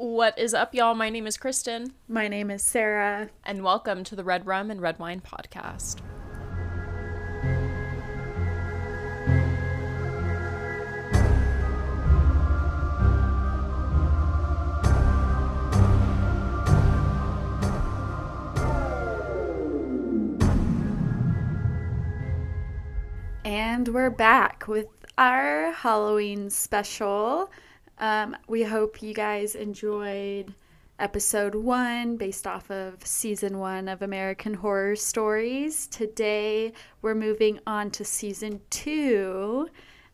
What is up, y'all? My name is Kristen, My name is Sarah. and welcome to the Red Rum and Red Wine podcast. And we're back with our Halloween special. Um, we hope you guys enjoyed episode one based off of season one of American Horror Stories. Today we're moving on to season two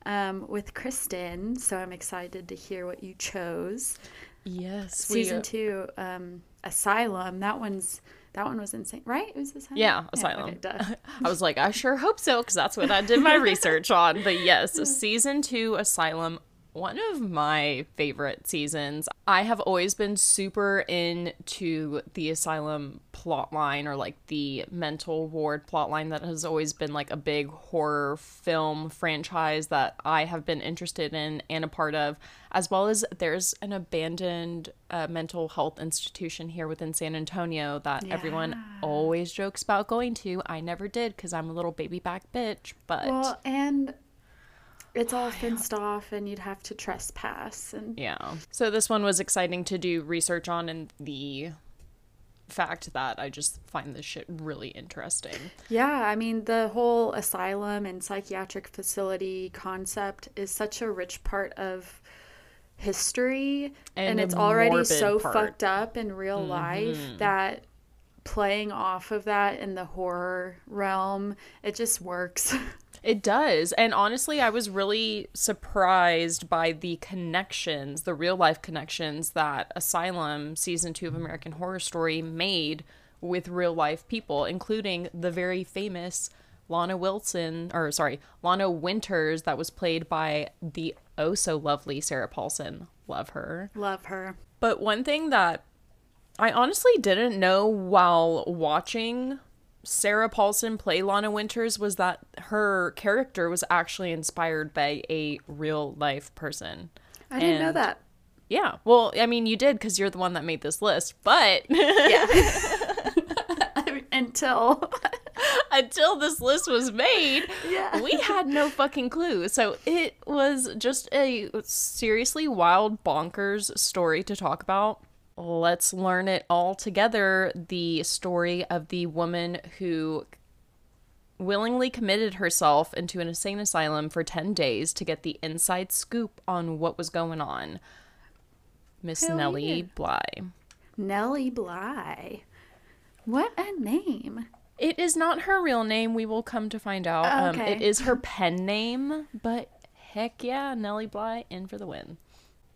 um, with Kristen. So I'm excited to hear what you chose. Yes, Season two, um, Asylum. That one's that one was insane, right? It was Asylum. Yeah, Asylum. okay. I was like, I sure hope so, because that's what I did my research on. But yes, season two, Asylum, one of my favorite seasons. I have always been super into the Asylum plotline or like the mental ward plotline that has always been like a big horror film franchise that I have been interested in and a part of, as well as there's an abandoned uh, mental health institution here within San Antonio that everyone always jokes about going to. I never did because I'm a little baby back bitch, but Well, and it's all fenced off, and you'd have to trespass. And yeah. So this one was exciting to do research on, and the fact that I just find this shit really interesting. yeah, I mean, the whole asylum and psychiatric facility concept is such a rich part of history, and, And it's already so part. Mm-hmm. fucked up in real life that playing off of that in the horror realm, it just works. It does. And honestly, I was really surprised by the connections, the real life connections that Asylum season 2 of American Horror Story made with real life people, including the very famous Lana Wilson, or sorry, Lana Winters, that was played by the oh so lovely Sarah Paulson. Love her. Love her. But one thing that I honestly didn't know while watching Sarah Paulson play Lana Winters was that her character was actually inspired by a real life person. I didn't know that. Yeah. Well, I mean, you did because you're the one that made this list, but Yeah. Until until this list was made, Yeah. we had no fucking clue. So it was just a seriously wild, bonkers story to talk about. Let's learn it all together. The story of the woman who willingly committed herself into an insane asylum for 10 days to get the inside scoop on what was going on. Miss Nellie yeah. Bly. Nellie Bly. What a name. It is not her real name. We will come to find out. Um, Okay. it is her pen name, but heck yeah, Nellie Bly in for the win.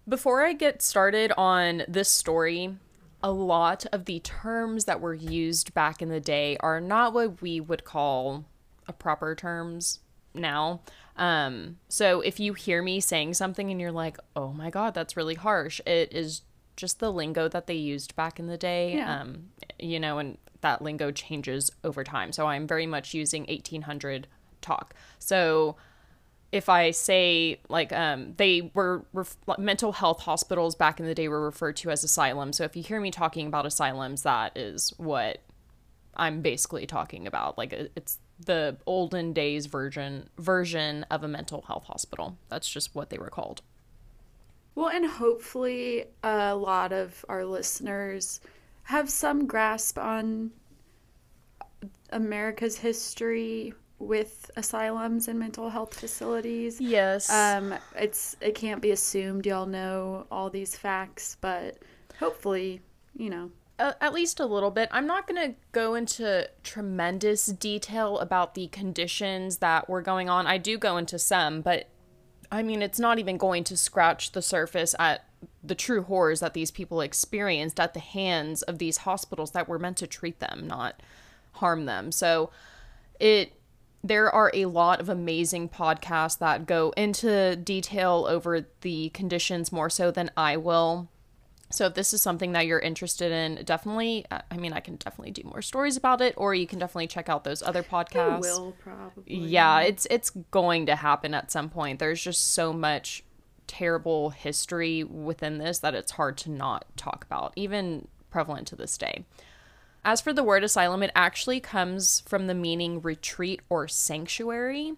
Before I get started on this story, a lot of the terms that were used back in the day are not what we would call a proper terms now. Um, so if you hear me saying something and you're like, "Oh my god, that's really harsh," it is just the lingo that they used back in the day. Yeah. Um, you know, and that lingo changes over time. So I'm very much using 1800 talk. So if I say like um they were ref- mental health hospitals back in the day were referred to as asylums. So if you hear me talking about asylums, that is what I'm basically talking about. Like it's the olden days version version of a mental health hospital. That's just what they were called. Well, and hopefully a lot of our listeners have some grasp on America's history with asylums and mental health facilities. Yes. Um, it's it can't be assumed y'all know all these facts, but hopefully, you know. Uh, at least a little bit. I'm not going to go into tremendous detail about the conditions that were going on. I do go into some, but I mean, it's not even going to scratch the surface at the true horrors that these people experienced at the hands of these hospitals that were meant to treat them, not harm them. So it there are a lot of amazing podcasts that go into detail over the conditions more so than I will. So if this is something that you're interested in, definitely uh, I mean I can definitely do more stories about it or you can definitely check out those other I podcasts. will probably. Yeah, it's it's going to happen at some point. There's just so much terrible history within this that it's hard to not talk about, even prevalent to this day. As for the word asylum, it actually comes from the meaning retreat or sanctuary,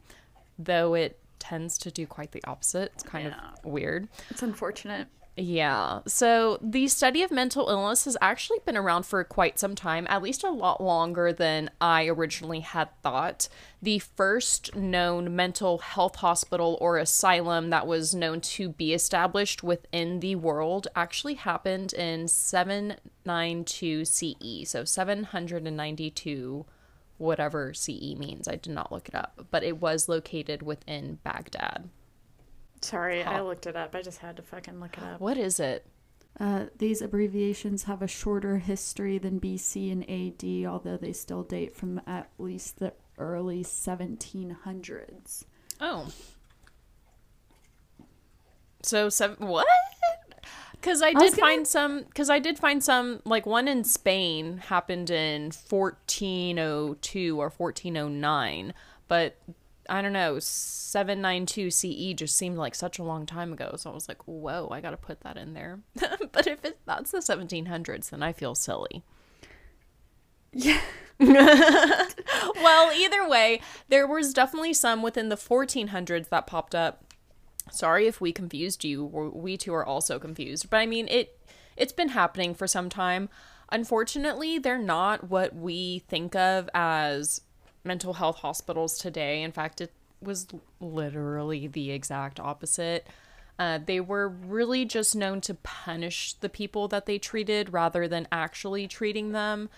though it tends to do quite the opposite. It's kind Yeah. of weird. It's unfortunate. Yeah. So the study of mental illness has actually been around for quite some time, at least a lot longer than I originally had thought. The first known mental health hospital or asylum that was known to be established within the world actually happened in 792 CE. So 792 whatever CE means. I did not look it up, but it was located within Baghdad. Sorry, I looked it up. I just had to fucking look it up. What is it? Uh, these abbreviations have a shorter history than BC and AD, although they still date from at least the early 1700s. Oh. So seven what? Because I was did gonna- find some. Because I did find some. Like one in Spain happened in 1402 or 1409, but I don't know. 792 CE just seemed like such a long time ago. So I was like, whoa, I got to put that in there. but if it, that's the 1700s, then I feel silly. Yeah. well, either way, there was definitely some within the 1400s that popped up. Sorry if we confused you. We too are also confused. But I mean, it it's been happening for some time. Unfortunately, they're not what we think of as mental health hospitals today. In fact, it was literally the exact opposite. Uh, they were really just known to punish the people that they treated rather than actually treating them.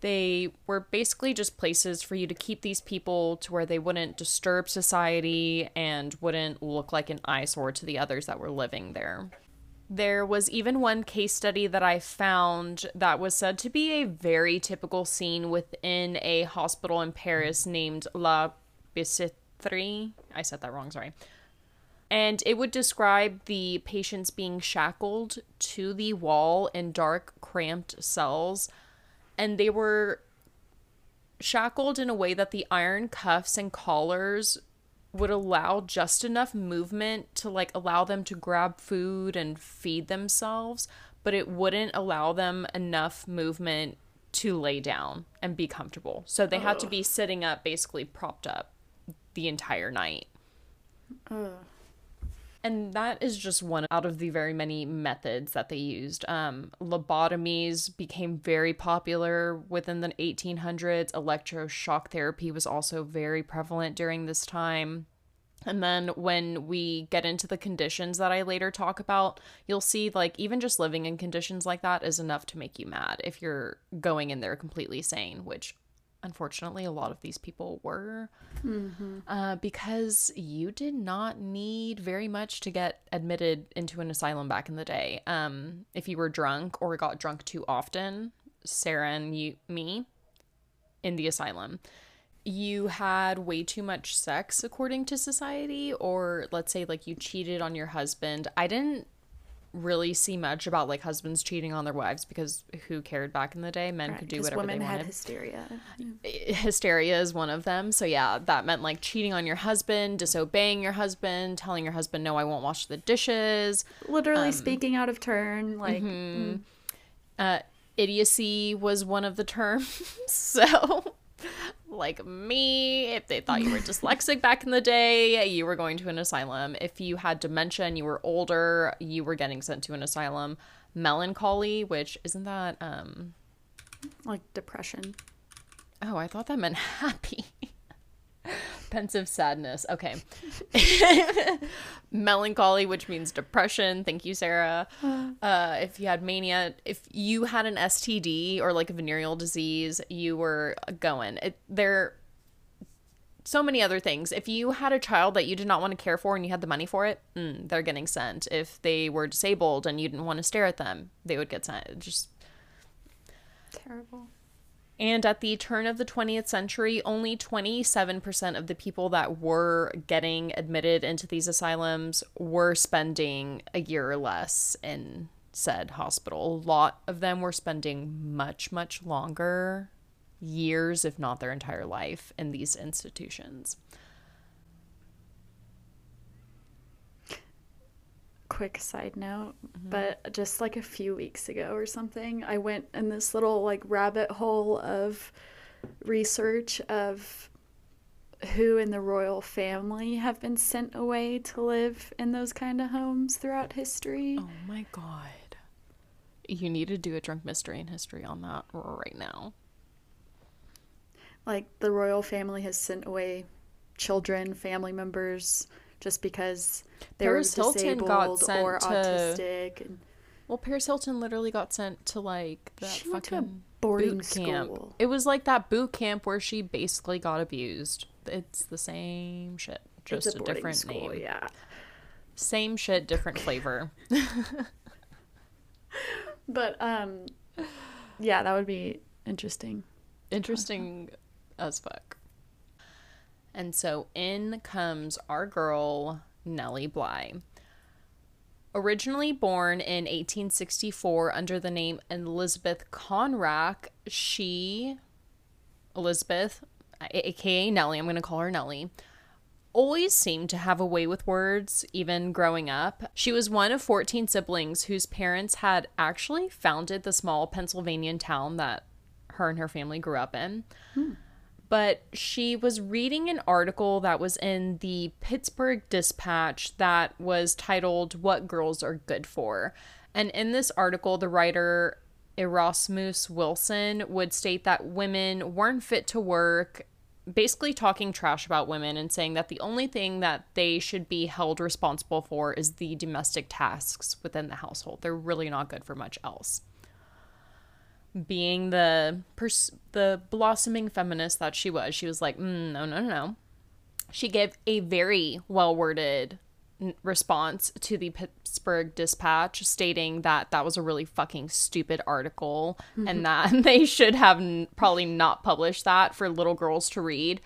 They were basically just places for you to keep these people to where they wouldn't disturb society and wouldn't look like an eyesore to the others that were living there. There was even one case study that I found that was said to be a very typical scene within a hospital in Paris named La Bicêtre. I said that wrong, sorry. And it would describe the patients being shackled to the wall in dark, cramped cells. And they were shackled in a way that the iron cuffs and collars would allow just enough movement to like allow them to grab food and feed themselves, but it wouldn't allow them enough movement to lay down and be comfortable. So they had to be sitting up, basically propped up the entire night. And that is just one out of the very many methods that they used. Um, lobotomies became very popular within the 1800s. Electroshock therapy was also very prevalent during this time. And then when we get into the conditions that I later talk about, you'll see like even just living in conditions like that is enough to make you mad if you're going in there completely sane, which unfortunately a lot of these people were uh, because you did not need very much to get admitted into an asylum back in the day. Um, if you were drunk or got drunk too often, Sarah and you, me, in the asylum, you had way too much sex according to society, or let's say like you cheated on your husband. I didn't really see much about like husbands cheating on their wives because who cared back in the day? Men could do whatever women they had wanted hysteria. hysteria is one of them. So yeah, that meant like cheating on your husband, disobeying your husband, telling your husband no, I won't wash the dishes. Literally speaking out of turn. Like, mm, Uh idiocy was one of the terms. so like me, if they thought you were dyslexic back in the day, you were going to an asylum. If you had dementia and you were older, you were getting sent to an asylum. Melancholy, which isn't that um like depression. Oh, I thought that meant happy. Pensive sadness. Okay. Melancholy, which means depression. Thank you, Sarah. Uh, if you had mania, if you had an STD or like a venereal disease, you were going. It, there so many other things. If you had a child that you did not want to care for and you had the money for it, mm, they're getting sent. If they were disabled and you didn't want to stare at them, they would get sent. Just Terrible. And at the turn of the 20th century, only 27% of the people that were getting admitted into these asylums were spending a year or less in said hospital. A lot of them were spending much, much longer, years, if not their entire life, in these institutions. Quick side note, mm-hmm. but just like a few weeks ago or something, I went in this little like rabbit hole of research of who in the royal family have been sent away to live in those kind of homes throughout history. Oh my god. You need to do a drunk mystery in history on that right now. Like the royal family has sent away children, family members just because they Paris were Hilton disabled got sent or to- autistic. And Well, Paris Hilton literally got sent to like that she fucking boarding boot camp. school. It was like that boot camp where she basically got abused. It's the same shit, just it's a, a, different school, name. yeah. Same shit, different flavor. But um, yeah, that would be interesting. Interesting as fuck. And so in comes our girl, Nellie Bly. Originally born in 1864 under the name Elizabeth Cochran, she, Elizabeth, aka Nellie, I'm going to call her Nellie, always seemed to have a way with words, even growing up. She was one of 14 siblings whose parents had actually founded the small Pennsylvanian town that her and her family grew up in. Hmm. But she was reading an article that was in the Pittsburgh Dispatch that was titled What Girls Are Good For. And in this article, the writer Erasmus Wilson would state that women weren't fit to work, basically talking trash about women and saying that the only thing that they should be held responsible for is the domestic tasks within the household. They're really not good for much else being the pers- the blossoming feminist that she was, she was like, mm, no, no, no, no. She gave a very well worded response to the Pittsburgh Dispatch, stating that that was a really fucking stupid article and that they should have n- probably not published that for little girls to read.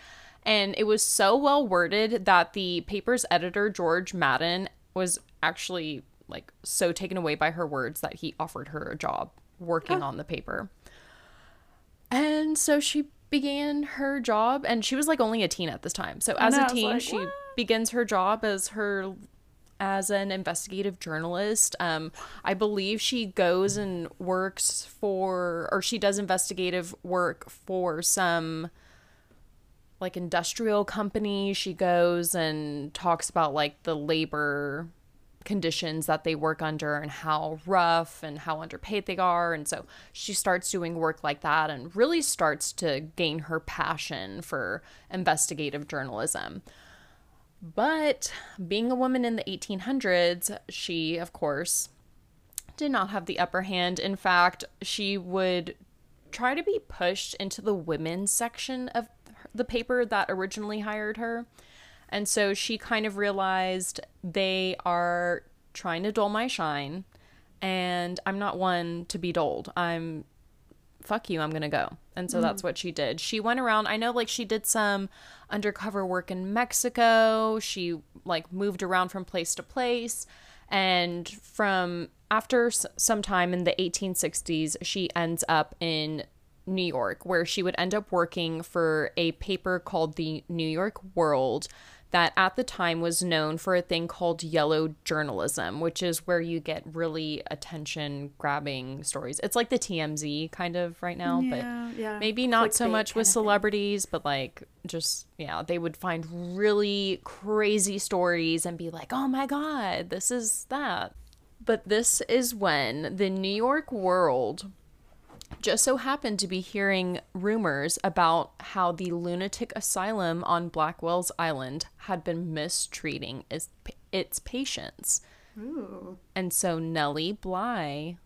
And it was so well worded that the paper's editor, George Madden, was actually like so taken away by her words that he offered her a job working on the paper. And so she began her job and she was like only a teen at this time. So as a teen, like, she begins her job as her as an investigative journalist. Um I believe she goes and works for or she does investigative work for some like industrial company. She goes and talks about like the labor conditions that they work under and how rough and how underpaid they are. And so she starts doing work like that and really starts to gain her passion for investigative journalism. But being a woman in the 1800s, she, of course, did not have the upper hand. In fact, she would try to be pushed into the women's section of the paper that originally hired her. And so she kind of realized they are trying to dull my shine, and I'm not one to be dulled. I'm fuck you, I'm gonna go. And so that's mm. what she did. She went around, I know like she did some undercover work in Mexico. She like moved around from place to place. And from after s- some time in the 1860s, she ends up in New York, where she would end up working for a paper called the New York World that at the time was known for a thing called yellow journalism, which is where you get really attention grabbing stories. It's like the TMZ kind of right now, Yeah, but yeah. maybe not so much with celebrities, but like just, yeah, they would find really crazy stories and be like, oh my God, this is that. But this is when the New York World just so happened to be hearing rumors about how the lunatic asylum on Blackwell's Island had been mistreating its, its patients. Ooh, And so Nellie Bly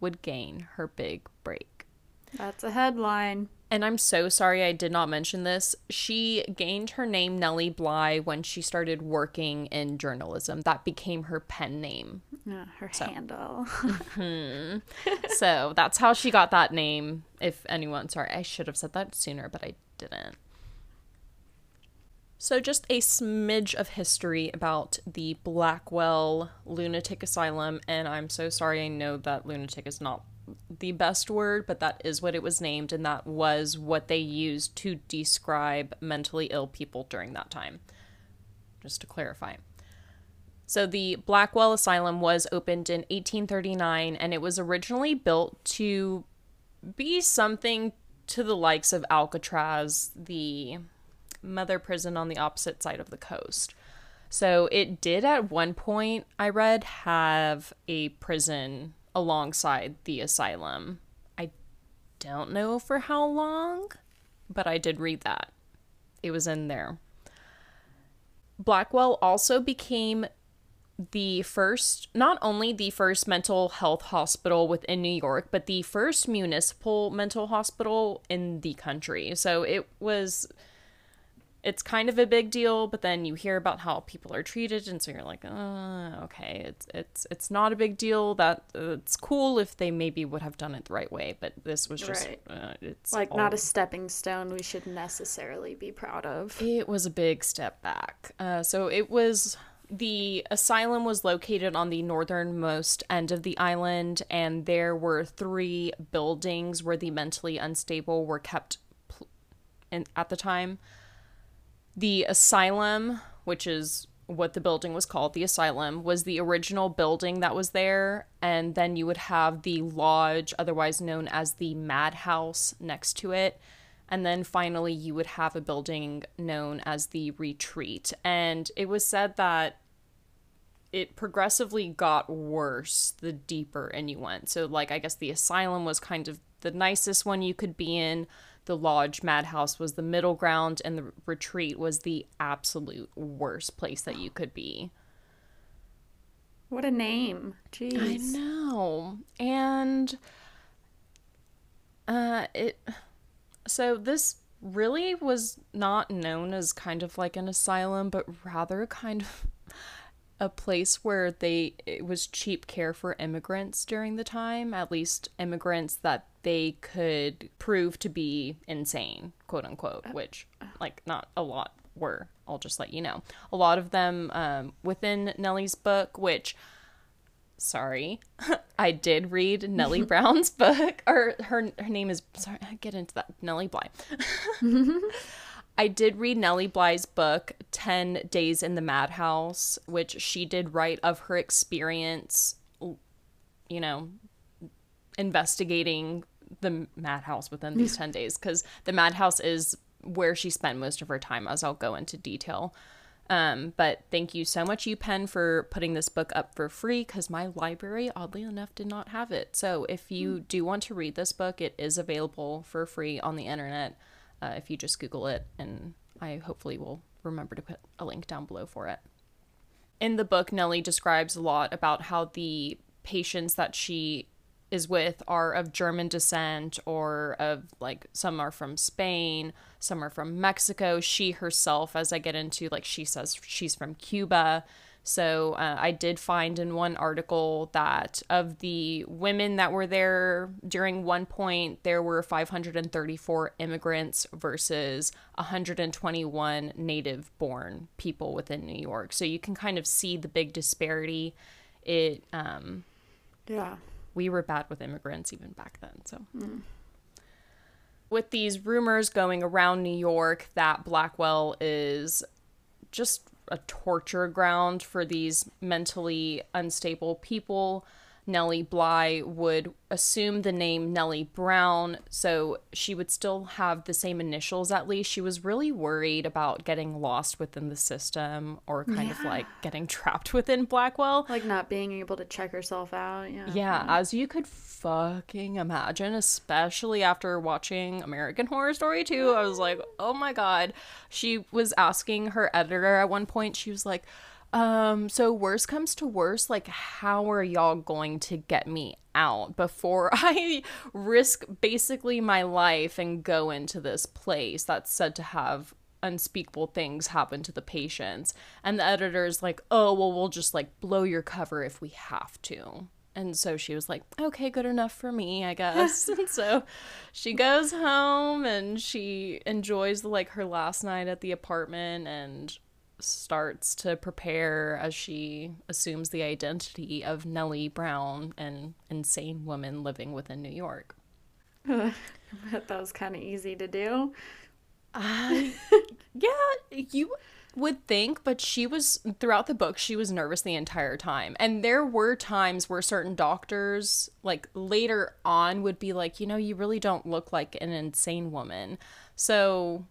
would gain her big break. that's a headline. And I'm so sorry I did not mention this. She gained her name Nellie Bly when she started working in journalism. That became her pen name. Uh, her handle. So that's how she got that name. If anyone, sorry, I should have said that sooner, but I didn't. So, just a smidge of history about the Blackwell Lunatic Asylum. And I'm so sorry, I know that lunatic is not the best word, but that is what it was named, and that was what they used to describe mentally ill people during that time. Just to clarify. So the Blackwell Asylum was opened in 1839 and it was originally built to be something to the likes of Alcatraz, the mother prison on the opposite side of the coast. So it did at one point, I read, have a prison alongside the asylum. I don't know for how long, but I did read that. It was in there. Blackwell also became the first, not only the first mental health hospital within New York, but the first municipal mental hospital in the country. So it was it's kind of a big deal, but then you hear about how people are treated, and so you're like, uh, okay, it's it's it's not a big deal. That uh, it's cool if they maybe would have done it the right way, but this was just Right. uh, it's Like all- not a stepping stone we should necessarily be proud of. It was a big step back. Uh, so it was the asylum was located on the northernmost end of the island, and there were three buildings where the mentally unstable were kept pl- in, at the time. The asylum, which is what the building was called, the asylum, was the original building that was there. And then you would have the lodge, otherwise known as the madhouse, next to it. And then finally, you would have a building known as the retreat. And it was said that it progressively got worse the deeper in you went. So, like, I guess the asylum was kind of the nicest one you could be in. The lodge, madhouse was the middle ground, and the retreat was the absolute worst place that you could be. What a name. Jeez. I know. And uh it so this really was not known as kind of like an asylum, but rather kind of a place where they it was cheap care for immigrants during the time, at least immigrants that they could prove to be insane, quote unquote, which like not a lot were. I'll just let you know. A lot of them um, within Nellie's book, which sorry i did read nellie brown's book or her her name is sorry i get into that nellie bly i did read nellie bly's book 10 days in the madhouse which she did write of her experience you know investigating the madhouse within these 10 days because the madhouse is where she spent most of her time as i'll go into detail. Um, but thank you so much, UPenn, for putting this book up for free because my library, oddly enough, did not have it. So if you do want to read this book, it is available for free on the internet uh, if you just Google it. And I hopefully will remember to put a link down below for it. In the book, Nellie describes a lot about how the patients that she is with are of German descent or of like some are from Spain, some are from Mexico. She herself, as I get into, like she says she's from Cuba. So uh, I did find in one article that of the women that were there during one point, there were 534 immigrants versus 121 native born people within New York. So you can kind of see the big disparity. It, um, Yeah. we were bad with immigrants even back then. So, with these rumors going around New York that Blackwell is just a torture ground for these mentally unstable people, Nellie Bly would assume the name Nellie Brown, so she would still have the same initials at least. She was really worried about getting lost within the system or kind of like getting trapped within Blackwell. Like not being able to check herself out. Yeah. Yeah, as you could fucking imagine, especially after watching American Horror Story 2, I was like, oh my god. She was asking her editor at one point, she was like, um, so worst comes to worst, like, how are y'all going to get me out before I risk basically my life and go into this place that's said to have unspeakable things happen to the patients? And the editor's like, oh, well, we'll just like blow your cover if we have to. And so she was like, okay, good enough for me, I guess. and so she goes home and she enjoys like her last night at the apartment and starts to prepare as she assumes the identity of Nellie Brown, an insane woman living within New York. that was kind of easy to do. I yeah, you would think, but she was throughout the book, she was nervous the entire time. And there were times where certain doctors, like later on, would be like, you know, you really don't look like an insane woman. So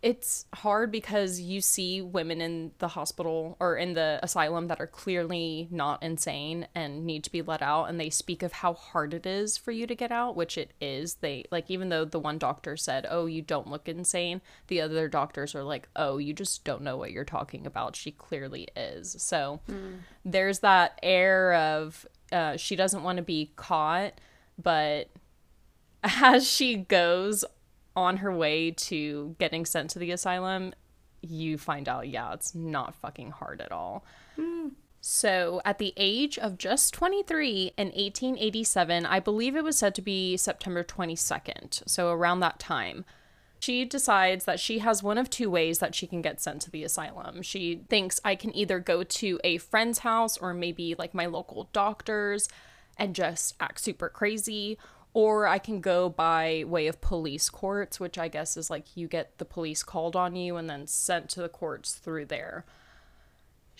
it's hard because you see women in the hospital or in the asylum that are clearly not insane and need to be let out and they speak of how hard it is for you to get out which it is. They like even though the one doctor said oh you don't look insane the other doctors are like oh you just don't know what you're talking about. She clearly is. So mm. there's that air of uh, she doesn't want to be caught but as she goes on her way to getting sent to the asylum, you find out, yeah, it's not fucking hard at all. Mm. So, at the age of just 23 in 1887, I believe it was said to be September 22nd, so around that time, she decides that she has one of two ways that she can get sent to the asylum. She thinks I can either go to a friend's house or maybe like my local doctor's and just act super crazy, or I can go by way of police courts, which I guess is like you get the police called on you and then sent to the courts through there.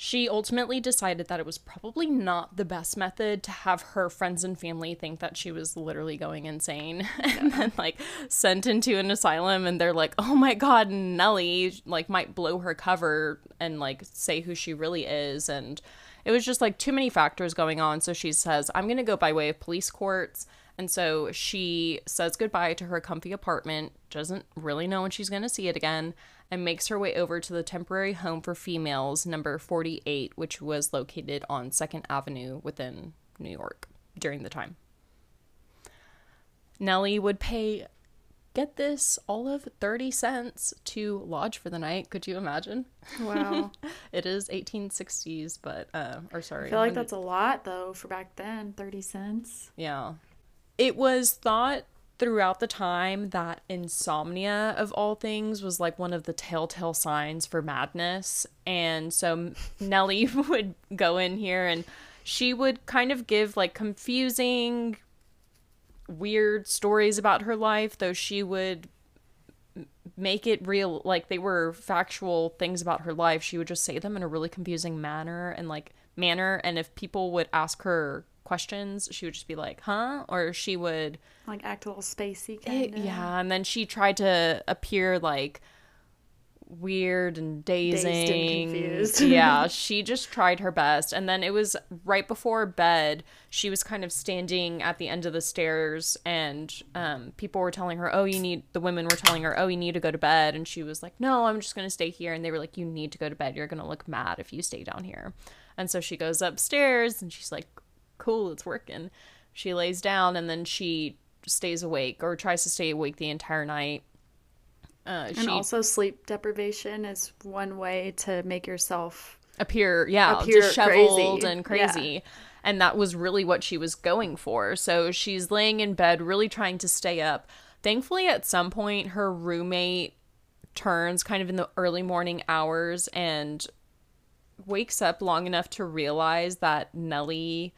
She ultimately decided that it was probably not the best method to have her friends and family think that she was literally going insane and then like sent into an asylum and they're like, "Oh my god, Nellie like might blow her cover and like say who she really is." And it was just like too many factors going on, so she says, "I'm going to go by way of police courts." And so she says goodbye to her comfy apartment, doesn't really know when she's going to see it again, and makes her way over to the temporary home for females, number 48, which was located on 2nd Avenue within New York during the time. Nellie would pay, get this, all of 30 cents to lodge for the night. Could you imagine? Wow. it is 1860s, but, uh, or sorry. I feel like that's a lot though for back then. 30 cents. Yeah. It was thought throughout the time that insomnia of all things was like one of the telltale signs for madness. And so Nellie would go in here and she would kind of give like confusing weird stories about her life though she would make it real like they were factual things about her life. She would just say them in a really confusing manner and like manner. And if people would ask her questions, she would just be like, "Huh?" or she would like act a little spacey kind of. Yeah, and then she tried to appear like weird and dazing. Dazed yeah, she just tried her best. And then it was right before bed, she was kind of standing at the end of the stairs and um, people were telling her, "Oh, you need the women were telling her, "Oh, you need to go to bed." And she was like, "No, I'm just going to stay here." And they were like, "You need to go to bed. You're going to look mad if you stay down here." And so she goes upstairs and she's like, cool, it's working. She lays down and then she stays awake or tries to stay awake the entire night. Uh, and also, sleep deprivation is one way to make yourself appear, yeah, appear disheveled crazy. and crazy. Yeah. And that was really what she was going for. So she's laying in bed, really trying to stay up. Thankfully, at some point, her roommate turns kind of in the early morning hours and wakes up long enough to realize that Nellie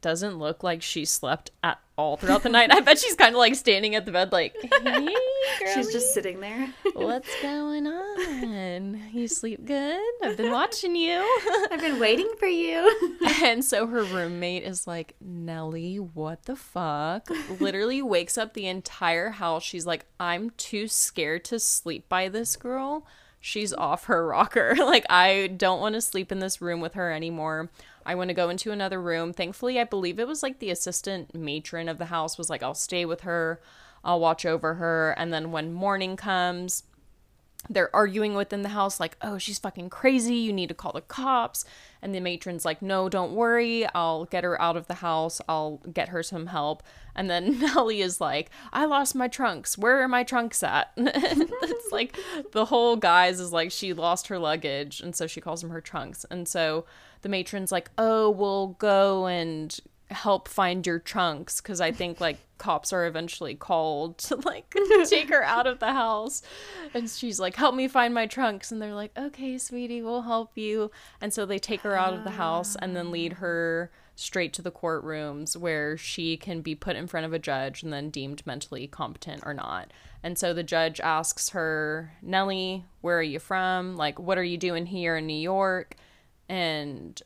doesn't look like she slept at all throughout the night. I bet she's kind of like standing at the bed, like, hey, she's just sitting there. What's going on? You sleep good? I've been watching you. I've been waiting for you. and so her roommate is like, Nellie, what the fuck? Literally wakes up the entire house. She's like, I'm too scared to sleep by this girl. She's off her rocker. like, I don't want to sleep in this room with her anymore. I want to go into another room. Thankfully, I believe it was like the assistant matron of the house was like, I'll stay with her, I'll watch over her. And then when morning comes, they're arguing within the house, like, oh, she's fucking crazy. You need to call the cops. And the matron's like, no, don't worry. I'll get her out of the house. I'll get her some help. And then Nellie is like, I lost my trunks. Where are my trunks at? it's like the whole guise is like, she lost her luggage. And so she calls them her trunks. And so the matron's like, oh, we'll go and help find your trunks because I think like cops are eventually called to like take her out of the house. And she's like, help me find my trunks. And they're like, okay, sweetie, we'll help you. And so they take her out of the house and then lead ah. her straight to the courtrooms where she can be put in front of a judge and then deemed mentally competent or not. And so the judge asks her, Nellie, where are you from? Like, what are you doing here in New York? And,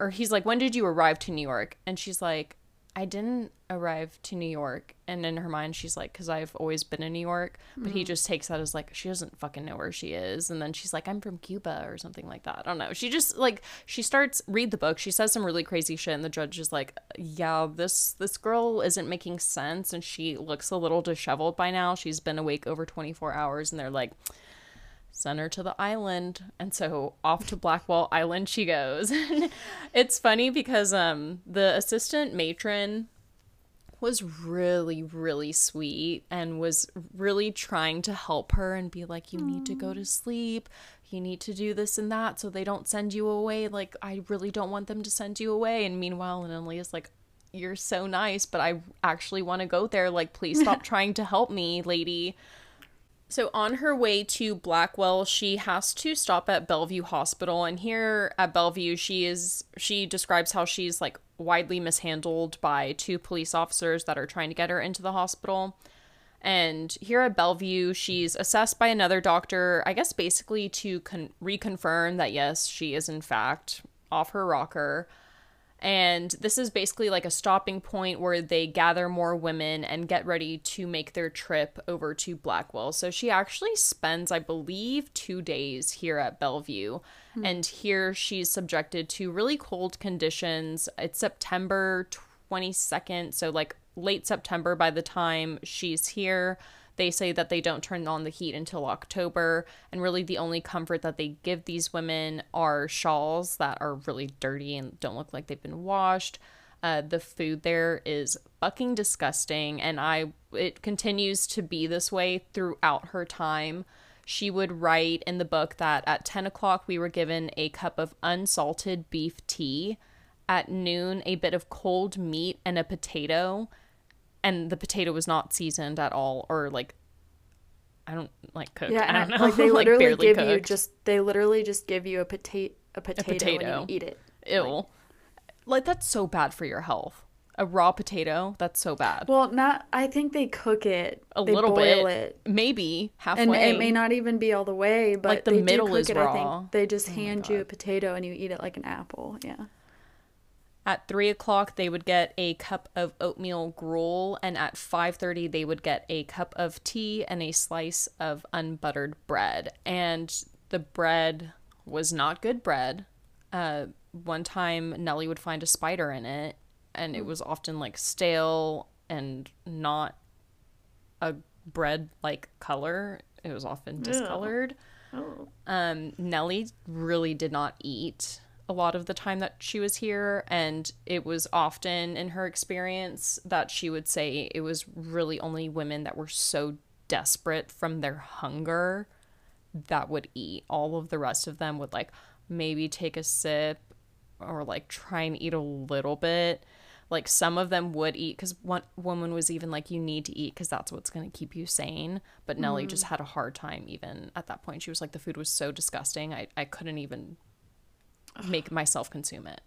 or he's like, when did you arrive to New York? And she's like, I didn't arrive to New York. And in her mind, she's like, because I've always been in New York. But he mm. just takes that as like, she doesn't fucking know where she is. And then she's like, I'm from Cuba or something like that. I don't know. She just like, she starts, read the book. She says some really crazy shit. And the judge is like, yeah, this, this girl isn't making sense. And she looks a little disheveled by now. She's been awake over 24 hours. And they're like, send her to the island and so off to blackwell island she goes. It's funny because um the assistant matron was really really sweet and was really trying to help her and be like you need to go to sleep. You need to do this and that so they don't send you away. Like i really don't want them to send you away. And meanwhile Lily is like you're so nice but i actually want to go there. Like please stop trying to help me lady so on her way to Blackwell, she has to stop at Bellevue Hospital and here at Bellevue she is she describes how she's like widely mishandled by two police officers that are trying to get her into the hospital. And here at Bellevue, she's assessed by another doctor, I guess basically to con- reconfirm that yes, she is in fact off her rocker. And this is basically like a stopping point where they gather more women and get ready to make their trip over to Blackwell. So she actually spends, I believe, two days here at Bellevue. Hmm. And here she's subjected to really cold conditions. It's September 22nd, so like late September by the time she's here. They say that they don't turn on the heat until October, and really the only comfort that they give these women are shawls that are really dirty and don't look like they've been washed. Uh, the food there is fucking disgusting, and I it continues to be this way throughout her time. She would write in the book that at 10 o'clock we were given a cup of unsalted beef tea. At noon, a bit of cold meat and a potato and the potato was not seasoned at all or like I don't like cook. Yeah, I don't know. like they literally barely give you just they literally just give you a potato a potato, potato. and you eat it. ew. Like, that's so bad for your health. A raw potato, that's so bad. Well, not I think they cook it a they little boil bit, it. maybe halfway. And it may not even be all the way, but Like, the they middle is it, I raw. think they just oh hand you a potato and you eat it like an apple. Yeah. At three o'clock, they would get a cup of oatmeal gruel, and at five thirty, they would get a cup of tea and a slice of unbuttered bread. And the bread was not good bread. Uh, one time, Nellie would find a spider in it, and it was often like stale and not a bread like color. It was often discolored. Um, Nellie really did not eat a lot of the time that she was here, and it was often in her experience that she would say it was really only women that were so desperate from their hunger that would eat. All of the rest of them would like maybe take a sip or like try and eat a little bit. Like some of them would eat because one woman was even like, "You need to eat because that's what's going to keep you sane." But Nellie mm. just had a hard time even at that point. She was like, "The food was so disgusting. I I couldn't even make myself consume it."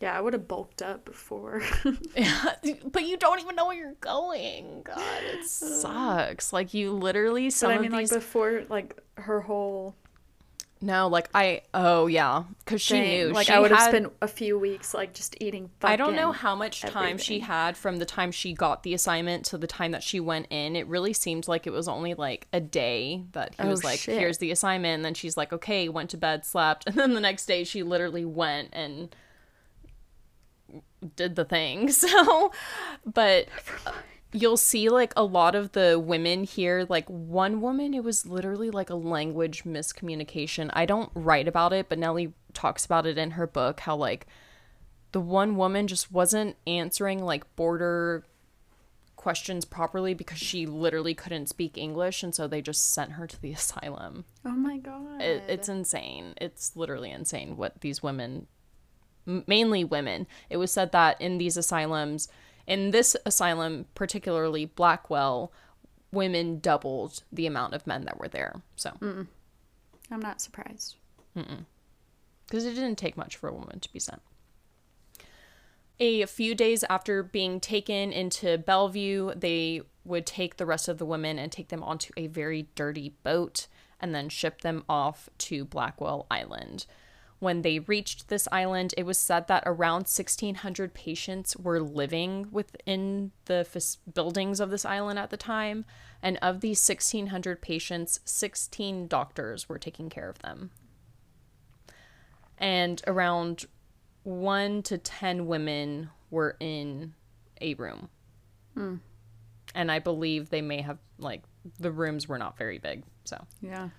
Yeah, I would have bulked up before. yeah, but you don't even know where you're going. God, it sucks. Like you literally some but I of mean, like these. before, like her whole no, like I. Oh yeah, because she knew. like she I would have spent a few weeks like just eating. I don't know how much time she had from the time she got the assignment to the time that she went in. It really seemed like it was only like a day that he Oh, was like, shit. "Here's the assignment," and then she's like, "Okay," went to bed, slept, and then the next day she literally went and did the thing. So, but you'll see like a lot of the women here like one woman it was literally like a language miscommunication i don't write about it but nellie talks about it in her book how like the one woman just wasn't answering like border questions properly because she literally couldn't speak english and so they just sent her to the asylum Oh my god! it, it's insane it's literally insane what these women m- mainly women. It was said that in these asylums, in this asylum, particularly Blackwell, women doubled the amount of men that were there. So, I'm not surprised. because it didn't take much for a woman to be sent. A few days after being taken into Bellevue, they would take the rest of the women and take them onto a very dirty boat and then ship them off to Blackwell Island. When they reached this island, it was said that around 1,600 patients were living within the fas- buildings of this island at the time. And of these 1,600 patients, 16 doctors were taking care of them and around one to ten women were in a room. Hmm. And I believe they may have like the rooms were not very big. So Yeah.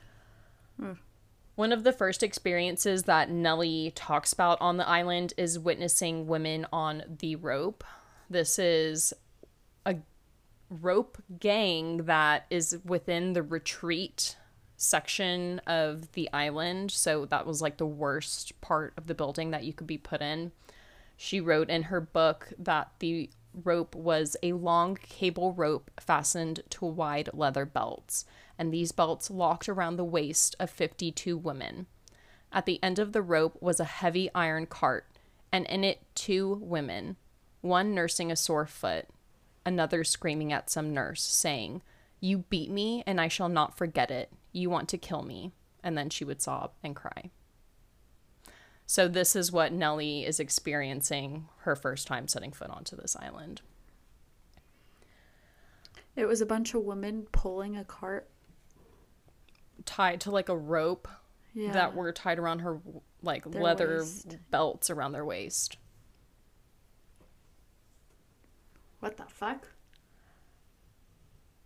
One of the first experiences that Nellie talks about on the island is witnessing women on the rope. This is a rope gang that is within the retreat section of the island. So that was like the worst part of the building that you could be put in. She wrote in her book that the rope was a long cable rope fastened to wide leather belts, and these belts locked around the waist of 52 women. At the end of the rope was a heavy iron cart, and in it two women, one nursing a sore foot, another screaming at some nurse, saying, You beat me, and I shall not forget it. You want to kill me. And then she would sob and cry. So, this is what Nellie is experiencing her first time setting foot onto this island. It was a bunch of women pulling a cart. Tied to like a rope Yeah. that were tied around her, like Their leather waist. belts around their waist. What the fuck?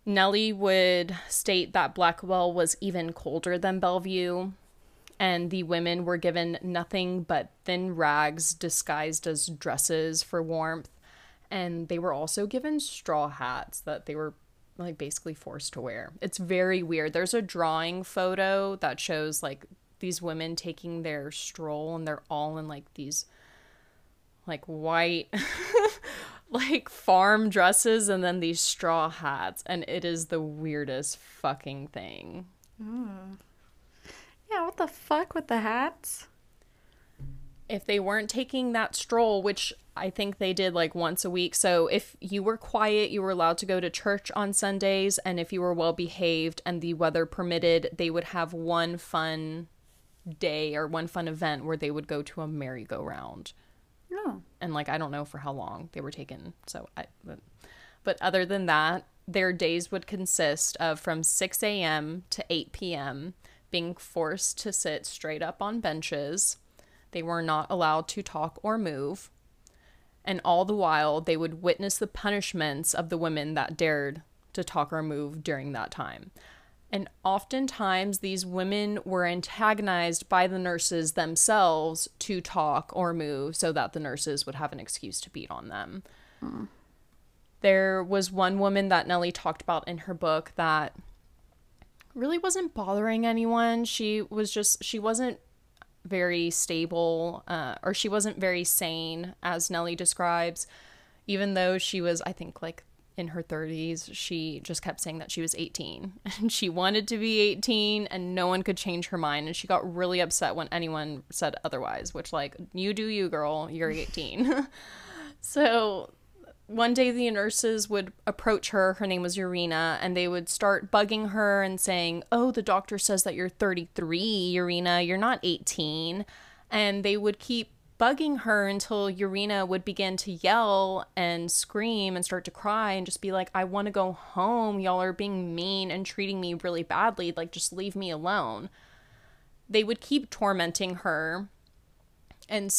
Nellie would state that Blackwell was even colder than Bellevue, and the women were given nothing but thin rags disguised as dresses for warmth. And they were also given straw hats that they were like basically forced to wear. It's very weird. There's a drawing photo that shows like these women taking their stroll, and they're all in like these like white like farm dresses and then these straw hats and it is the weirdest fucking thing Yeah, what the fuck with the hats? if they weren't taking that stroll which i think they did like once a week so if you were quiet you were allowed to go to church on sundays and if you were well behaved and the weather permitted they would have one fun day or one fun event where they would go to a merry-go-round No. and like I don't know for how long they were taken. So I, but, but other than that, their days would consist of from 6 a.m. to 8 p.m. being forced to sit straight up on benches. They were not allowed to talk or move. And all the while, they would witness the punishments of the women that dared to talk or move during that time. And oftentimes, these women were antagonized by the nurses themselves to talk or move so that the nurses would have an excuse to beat on them. There was one woman that Nellie talked about in her book that really wasn't bothering anyone. She was just, she wasn't very stable, uh, or she wasn't very sane, as Nellie describes. Even though she was, I think, like in her 30s, she just kept saying that she was 18 and she wanted to be 18 and no one could change her mind. And she got really upset when anyone said otherwise, which, like, you do you, girl, you're 18. so one day the nurses would approach her her name was urena and they would start bugging her and saying oh the doctor says that you're 33 urena you're not 18 and they would keep bugging her until urena would begin to yell and scream and start to cry and just be like i want to go home y'all are being mean and treating me really badly like just leave me alone. They would keep tormenting her and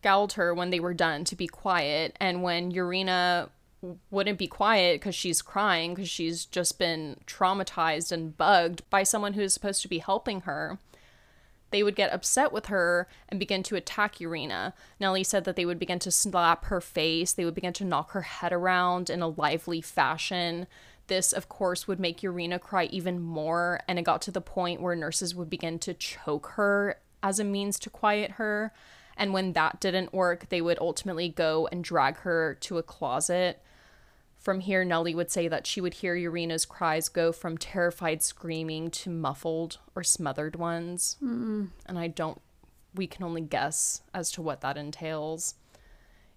scowled her when they were done to be quiet. And when Urena wouldn't be quiet because she's crying because she's just been traumatized and bugged by someone who's supposed to be helping her, they would get upset with her and begin to attack Urena. Nellie said that they would begin to slap her face, they would begin to knock her head around in a lively fashion. This, of course, would make Urena cry even more, and it got to the point where nurses would begin to choke her as a means to quiet her. And when that didn't work, they would ultimately go and drag her to a closet. From here, Nellie would say that she would hear Urena's cries go from terrified screaming to muffled or smothered ones. Mm. And I don't, we can only guess as to what that entails.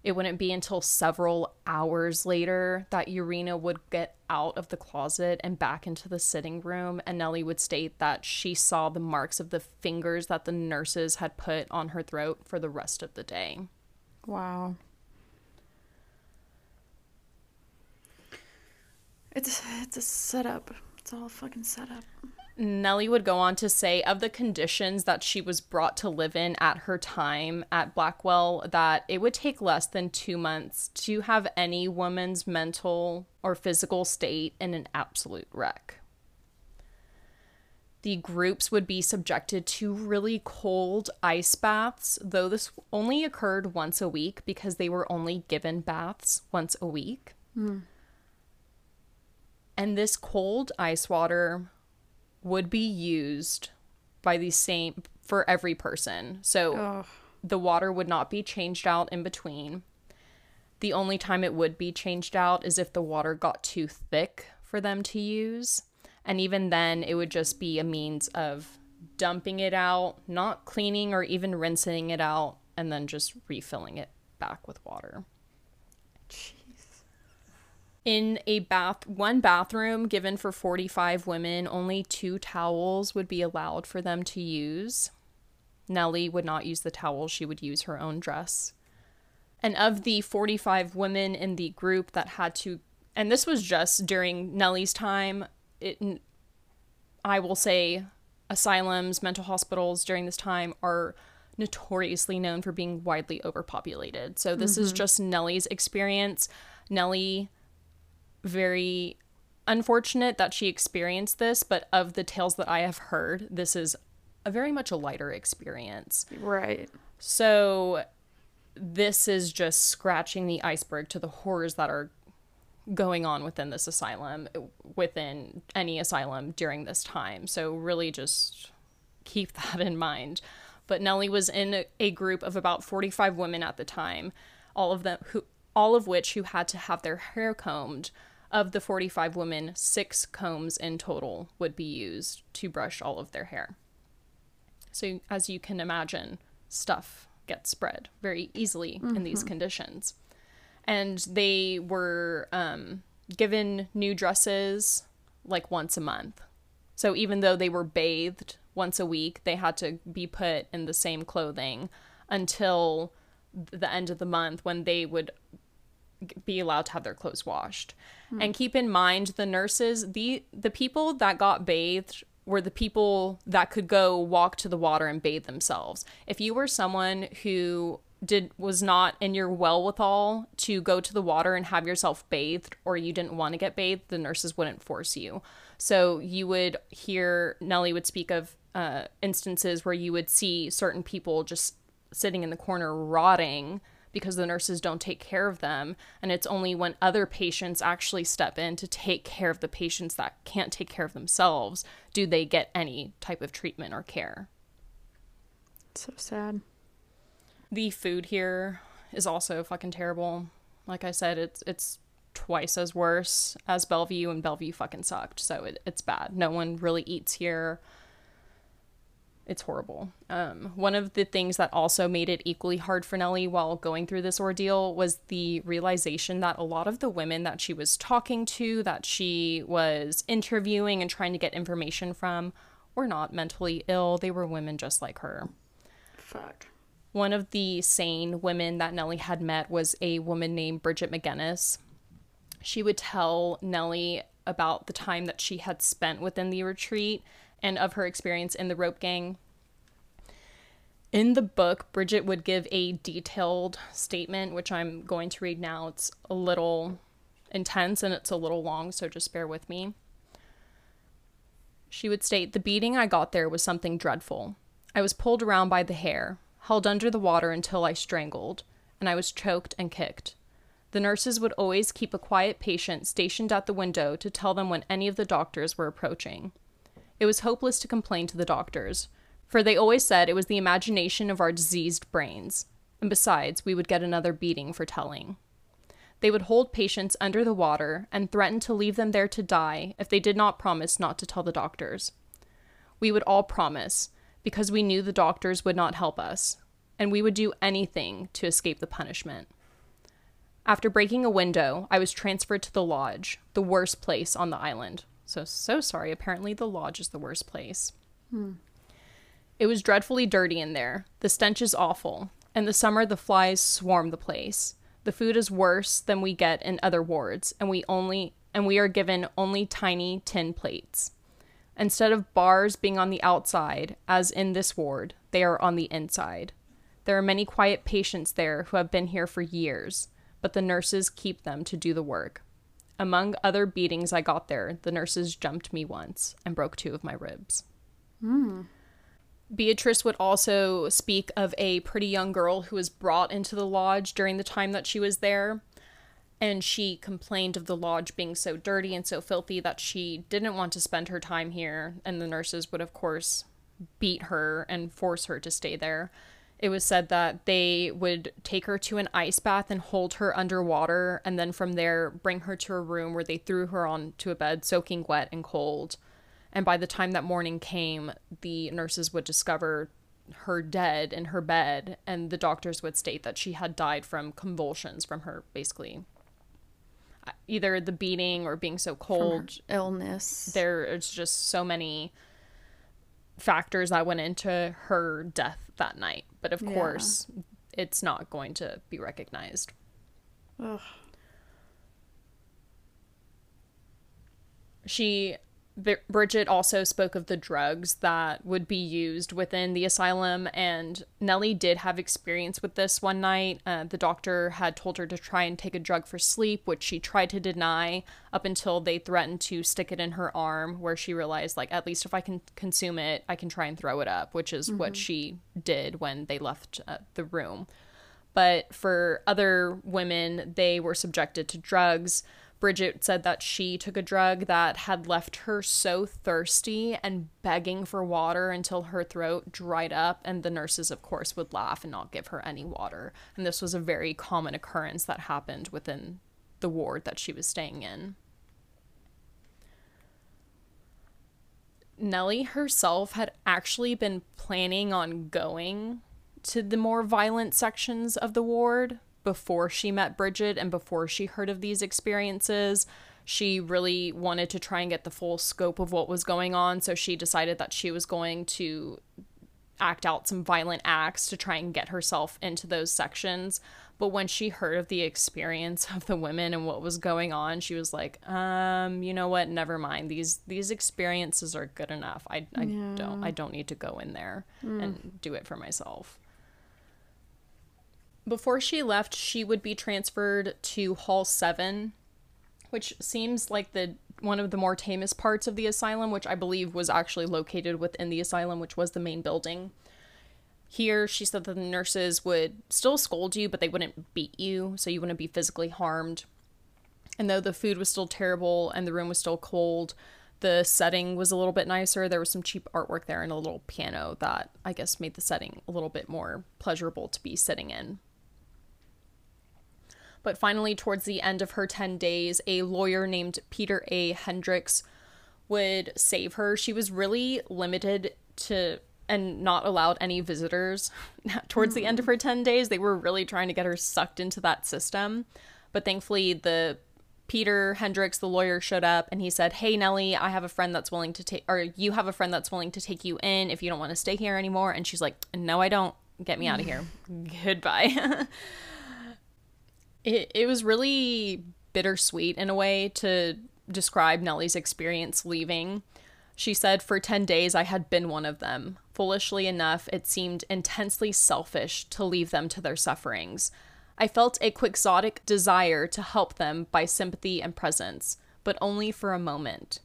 It wouldn't be until several hours later that Urena would get out of the closet and back into the sitting room, and Nellie would state that she saw the marks of the fingers that the nurses had put on her throat for the rest of the day. Wow. It's it's a setup. It's all fucking setup. Nellie would go on to say of the conditions that she was brought to live in at her time at Blackwell that it would take less than 2 months to have any woman's mental or physical state in an absolute wreck. The groups would be subjected to really cold ice baths, though this only occurred once a week because they were only given baths once a week. Mm. And this cold ice water would be used by the same for every person. So Ugh. the water would not be changed out in between. The only time it would be changed out is if the water got too thick for them to use. And even then, it would just be a means of dumping it out, not cleaning or even rinsing it out, and then just refilling it back with water. In a bath one bathroom given for 45 women only two towels would be allowed for them to use. Nellie would not use the towel she would use her own dress. And of the 45 women in the group that had to and this was just during nellie's time it i will say asylums mental hospitals during this time are notoriously known for being widely overpopulated. So this mm-hmm. is just nellie's experience. Nellie very unfortunate that she experienced this, but of the tales that I have heard, this is a very much a lighter experience. Right. So this is just scratching the iceberg to the horrors that are going on within this asylum, within any asylum during this time. So really just keep that in mind. But Nellie was in a group of about 45 women at the time, all of them who all of which who had to have their hair combed of the 45 women, six combs in total would be used to brush all of their hair. So, as you can imagine, stuff gets spread very easily mm-hmm. in these mm-hmm. conditions. And they were um, given new dresses like once a month. So, even though they were bathed once a week, they had to be put in the same clothing until the end of the month when they would be allowed to have their clothes washed. Mm. And keep in mind the nurses, the the people that got bathed were the people that could go walk to the water and bathe themselves. If you were someone who did was not in your well with all to go to the water and have yourself bathed or you didn't want to get bathed, the nurses wouldn't force you. So you would hear Nellie would speak of uh, instances where you would see certain people just sitting in the corner rotting because the nurses don't take care of them. And it's only when other patients actually step in to take care of the patients that can't take care of themselves do they get any type of treatment or care. So sad. The food here is also fucking terrible. Like I said, it's it's twice as worse as Bellevue, and Bellevue fucking sucked. So it, it's bad. No one really eats here it's horrible. Um, one of the things that also made it equally hard for Nellie while going through this ordeal was the realization that a lot of the women that she was talking to, that she was interviewing and trying to get information from, were not mentally ill. They were women just like her. Fuck. One of the sane women that Nellie had met was a woman named Bridget McGinnis. She would tell Nellie about the time that she had spent within the retreat and of her experience in the rope gang. In the book, Bridget would give a detailed statement, which I'm going to read now. It's a little intense and it's a little long, so just bear with me. She would state The beating I got there was something dreadful. I was pulled around by the hair, held under the water until I strangled, and I was choked and kicked. The nurses would always keep a quiet patient stationed at the window to tell them when any of the doctors were approaching. It was hopeless to complain to the doctors, For they always said it was the imagination of our diseased brains. And besides, we would get another beating for telling. They would hold patients under the water and threaten to leave them there to die if they did not promise not to tell the doctors. We would all promise, because we knew the doctors would not help us, and we would do anything to escape the punishment. After breaking a window, I was transferred to the lodge, the worst place on the island. So, so sorry. Apparently, the lodge is the worst place. Hmm. It was dreadfully dirty in there. The stench is awful. In the summer, the flies swarm the place. The food is worse than we get in other wards, and we only and we are given only tiny tin plates. Instead of bars being on the outside, as in this ward, they are on the inside. There are many quiet patients there who have been here for years, but the nurses keep them to do the work. Among other beatings I got there, the nurses jumped me once and broke two of my ribs. Beatrice would also speak of a pretty young girl who was brought into the lodge during the time that she was there. And she complained of the lodge being so dirty and so filthy that she didn't want to spend her time here. And the nurses would, of course, beat her and force her to stay there. It was said that they would take her to an ice bath and hold her underwater, and then from there bring her to a room where they threw her onto a bed soaking wet and cold. And by the time that morning came, the nurses would discover her dead in her bed, and the doctors would state that she had died from convulsions from her basically either the beating or being so cold. Illness. There's just so many factors that went into her death that night. But of Yeah. course, it's not going to be recognized. Ugh. she Bri- Bridget also spoke of the drugs that would be used within the asylum, and Nellie did have experience with this one night. Uh, the doctor had told her to try and take a drug for sleep, which she tried to deny up until they threatened to stick it in her arm, where she realized, like, at least if I can consume it, I can try and throw it up, which is what she did when they left uh, the room. But for other women, they were subjected to drugs. Bridget said that she took a drug that had left her so thirsty and begging for water until her throat dried up, and the nurses, of course, would laugh and not give her any water. And this was a very common occurrence that happened within the ward that she was staying in. Nellie herself had actually been planning on going to the more violent sections of the ward before she met Bridget and before she heard of these experiences. She really wanted to try and get the full scope of what was going on, so she decided that she was going to act out some violent acts to try and get herself into those sections. But when she heard of the experience of the women and what was going on, she was like, um, you know what, never mind. These these experiences are good enough. I, I don't I don't need to go in there and do it for myself. Before she left, she would be transferred to Hall 7, which seems like the one of the more tamest parts of the asylum, which I believe was actually located within the asylum, which was the main building. Here, she said that the nurses would still scold you, but they wouldn't beat you, so you wouldn't be physically harmed. And though the food was still terrible and the room was still cold, the setting was a little bit nicer. There was some cheap artwork there and a little piano that I guess made the setting a little bit more pleasurable to be sitting in. But finally, towards the end of her 10 days, a lawyer named Peter A. Hendricks would save her. She was really limited to and not allowed any visitors. towards the end of her 10 days, they were really trying to get her sucked into that system. But thankfully, the Peter Hendricks, the lawyer, showed up and he said, Hey, Nellie, I have a friend that's willing to take, or you have a friend that's willing to take you in if you don't want to stay here anymore. And she's like, No, I don't. Get me out of here. Goodbye. it, it was really bittersweet in a way to describe Nellie's experience leaving. She said, For 10 days, I had been one of them. Foolishly enough, it seemed intensely selfish to leave them to their sufferings. I felt a quixotic desire to help them by sympathy and presence, but only for a moment.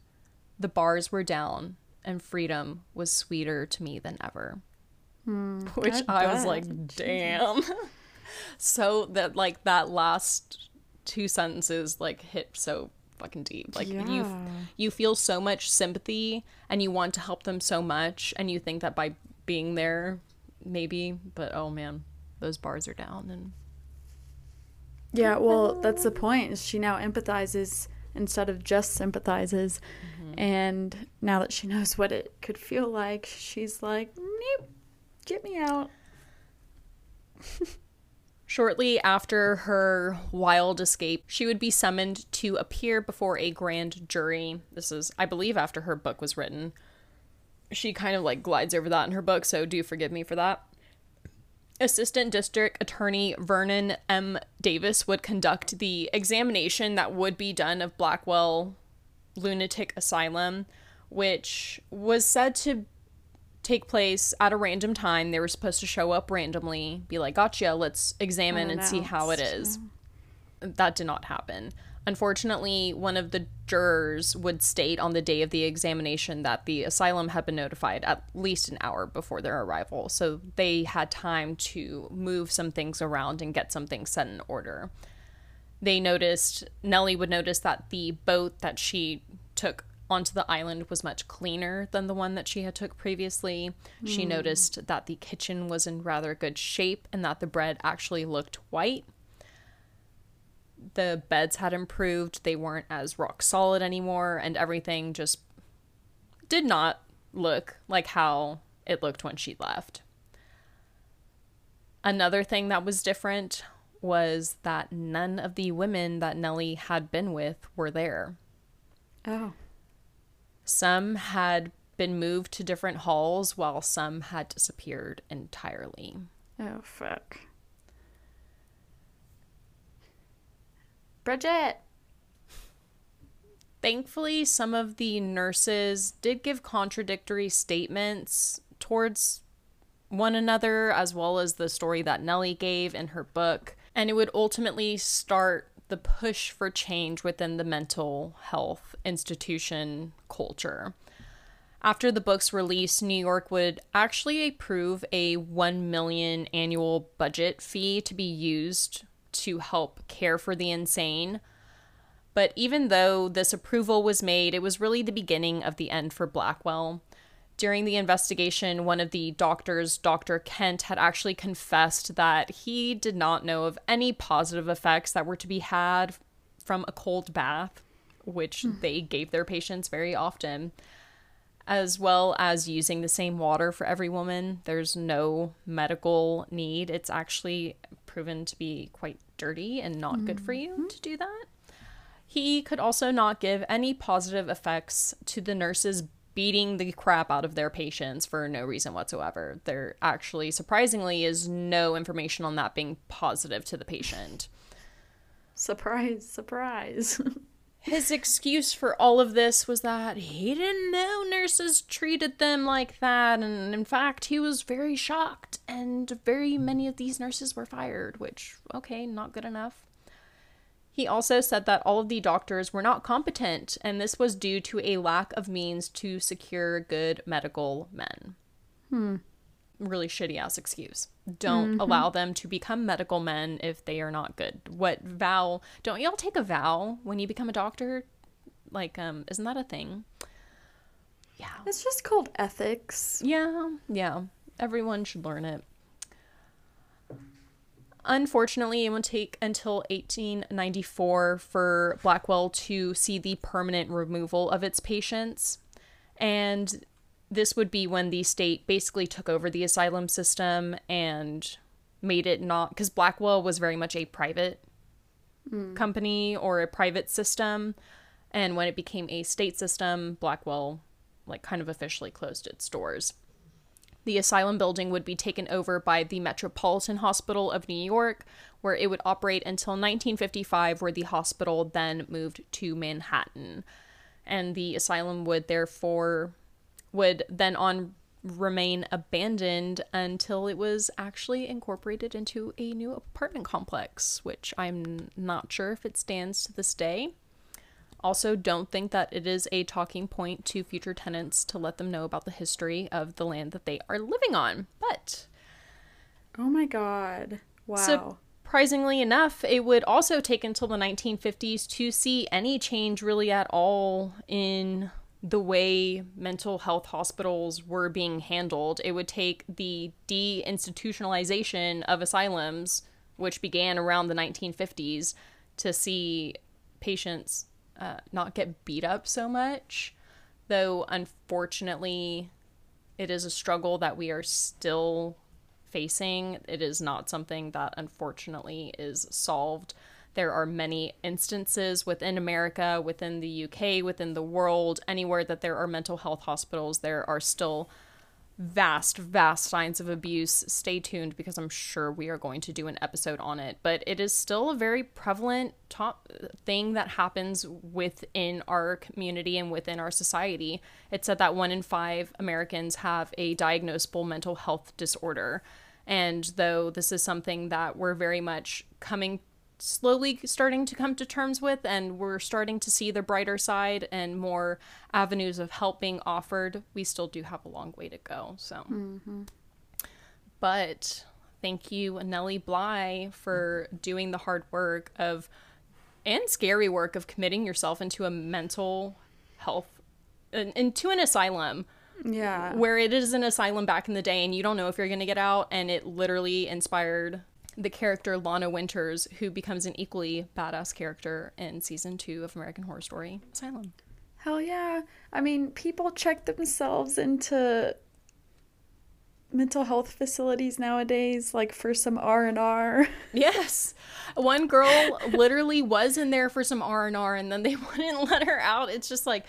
The bars were down, and freedom was sweeter to me than ever. Hmm, Which I I was like, damn. so that like that last two sentences like hit so fucking deep. Like you Yeah. you feel so much sympathy and you want to help them so much and you think that by being there, maybe. But oh man, those bars are down and Yeah, well, that's the point. Is she now empathizes instead of just sympathizes, mm-hmm. and now that she knows what it could feel like, she's like, "Nope, get me out." Shortly after her wild escape, she would be summoned to appear before a grand jury. This is, I believe, after her book was written. She kind of like glides over that in her book, so do forgive me for that. Assistant District Attorney Vernon M. Davis would conduct the examination that would be done of Blackwell Lunatic Asylum, which was said to take place at a random time. They were supposed to show up randomly, be like, gotcha, let's examine and see how it is. That did not happen. Unfortunately, one of the jurors would state on the day of the examination that the asylum had been notified at least an hour before their arrival. So they had time to move some things around and get some things set in order. They noticed, Nellie would notice that the boat that she took onto the island was much cleaner than the one that she had took previously. She hmm. noticed that the kitchen was in rather good shape and that the bread actually looked white. The beds had improved. They weren't as rock solid anymore and everything just did not look like how it looked when she left. Another thing that was different was that none of the women that Nellie had been with were there. Oh, Some had been moved to different halls while some had disappeared entirely. oh, fuck. Bridget. Thankfully, some of the nurses did give contradictory statements towards one another, as well as the story that Nellie gave in her book. And it would ultimately start the push for change within the mental health institution culture. After the book's release, New York would actually approve a 1 million annual budget fee to be used to help care for the insane. But even though this approval was made, it was really the beginning of the end for Blackwell. During the investigation, one of the doctors, Dr. Kent, had actually confessed that he did not know of any positive effects that were to be had from a cold bath, which hmm. they gave their patients very often, as well as using the same water for every woman. There's no medical need. It's actually proven to be quite dirty and not good for you mm-hmm. to do that. He could also not give any positive effects to the nurses beating the crap out of their patients for no reason whatsoever. There actually, surprisingly, is no information on that being positive to the patient. Surprise, surprise. His excuse for all of this was that he didn't know nurses treated them like that, and in fact, he was very shocked, and very many of these nurses were fired, which, okay, not good enough. He also said that all of the doctors were not competent, and this was due to a lack of means to secure good medical men. Hmm. Really shitty ass excuse. Don't allow them to become medical men if they are not good. What vow? Don't y'all take a vow when you become a doctor? Like, um, isn't that a thing? Yeah. it's just called ethics. Yeah, yeah. Everyone should learn it. Unfortunately, it would take until 1894 for Blackwell to see the permanent removal of its patients. And this would be when the state basically took over the asylum system and made it not because Blackwell was very much a private hmm. company or a private system. And when it became a state system, Blackwell like kind of officially closed its doors. The asylum building would be taken over by the Metropolitan Hospital of New York, where it would operate until 1955, where the hospital then moved to Manhattan. And the asylum would therefore would then on remain abandoned until it was actually incorporated into a new apartment complex, which I'm not sure if it stands to this day. Also, don't think that it is a talking point to future tenants to let them know about the history of the land that they are living on. But Oh my god. Wow. surprisingly enough, it would also take until the 1950s to see any change really at all in the way mental health hospitals were being handled. It would take the deinstitutionalization of asylums, which began around the 1950s, to see patients uh, not get beat up so much. Though, unfortunately, it is a struggle that we are still facing. It is not something that, unfortunately, is solved there are many instances within America, within the UK, within the world, anywhere that there are mental health hospitals, there are still vast, vast signs of abuse. Stay tuned because I'm sure we are going to do an episode on it. But it is still a very prevalent top thing that happens within our community and within our society. It said that one in five Americans have a diagnosable mental health disorder. And though this is something that we're very much coming slowly starting to come to terms with, and we're starting to see the brighter side and more avenues of help being offered. We still do have a long way to go. So, mm-hmm. but thank you, Nellie Bly, for doing the hard work of and scary work of committing yourself into a mental health into an asylum. Yeah. Where it is an asylum back in the day and you don't know if you're going to get out and it literally inspired the character Lana Winters, who becomes an equally badass character in season two of American Horror Story Asylum. Hell yeah. I mean, people check themselves into mental health facilities nowadays like for some R&R. Yes. One girl literally was in there for some R&R and then they wouldn't let her out. It's just like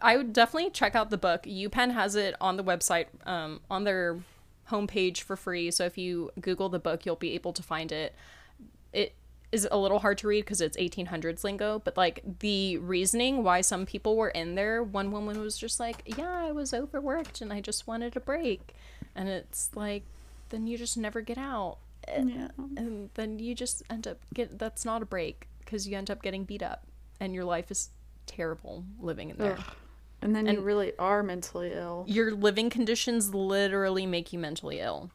I would definitely check out the book. UPenn has it on the website um, on their homepage for free. So if you Google the book, you'll be able to find it. It is a little hard to read because it's 1800s lingo, but like the reasoning why some people were in there, one woman was just like, Yeah, I was overworked and I just wanted a break. And it's like, then you just never get out. Eh, yeah. And then you just end up get that's not a break because you end up getting beat up and your life is terrible living in there. Ugh. And then and you really are mentally ill. Your living conditions literally make you mentally ill.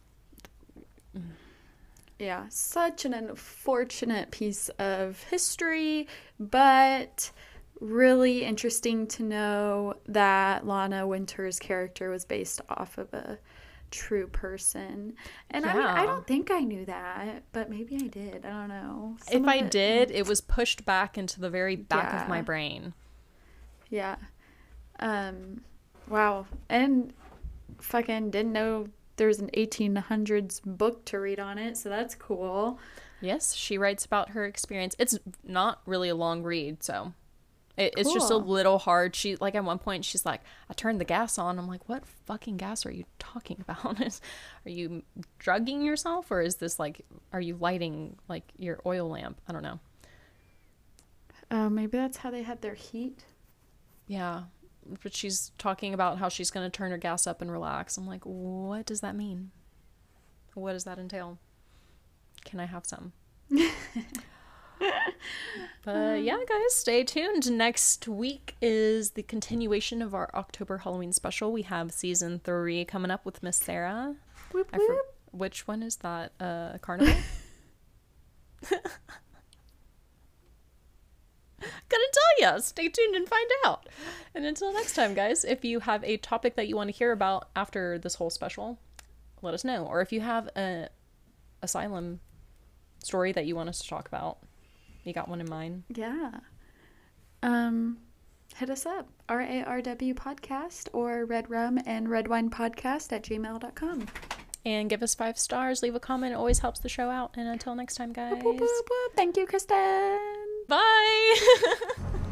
Yeah, such an unfortunate piece of history, but really interesting to know that Lana Winter's character was based off of a true person. And yeah. I mean, I don't think I knew that, but maybe I did. I don't know. Some if I it, did, it was pushed back into the very back yeah. of my brain. Yeah. Um, wow. And fucking didn't know there was an 1800s book to read on it, so that's cool. Yes, she writes about her experience. It's not really a long read, so it, it's just a little hard. She like at one point she's like, "I turned the gas on." I'm like, "What fucking gas are you talking about? are you drugging yourself, or is this like, are you lighting like your oil lamp? I don't know." Uh, maybe that's how they had their heat. Yeah, but she's talking about how she's going to turn her gas up and relax. I'm like, what does that mean? What does that entail? Can I have some? but yeah, guys, stay tuned. Next week is the continuation of our October Halloween special. We have season three coming up with Miss Sarah. Whoop, whoop. For- which one is that? Uh, Carnival? Gotta tell you, stay tuned and find out. And until next time, guys, if you have a topic that you want to hear about after this whole special, let us know. Or if you have a asylum story that you want us to talk about, you got one in mind? Yeah. Um, hit us up r-a-r-w podcast or red rum and red wine podcast at gmail.com and give us five stars leave a comment it always helps the show out and until next time guys Thank you, Kristen. Bye!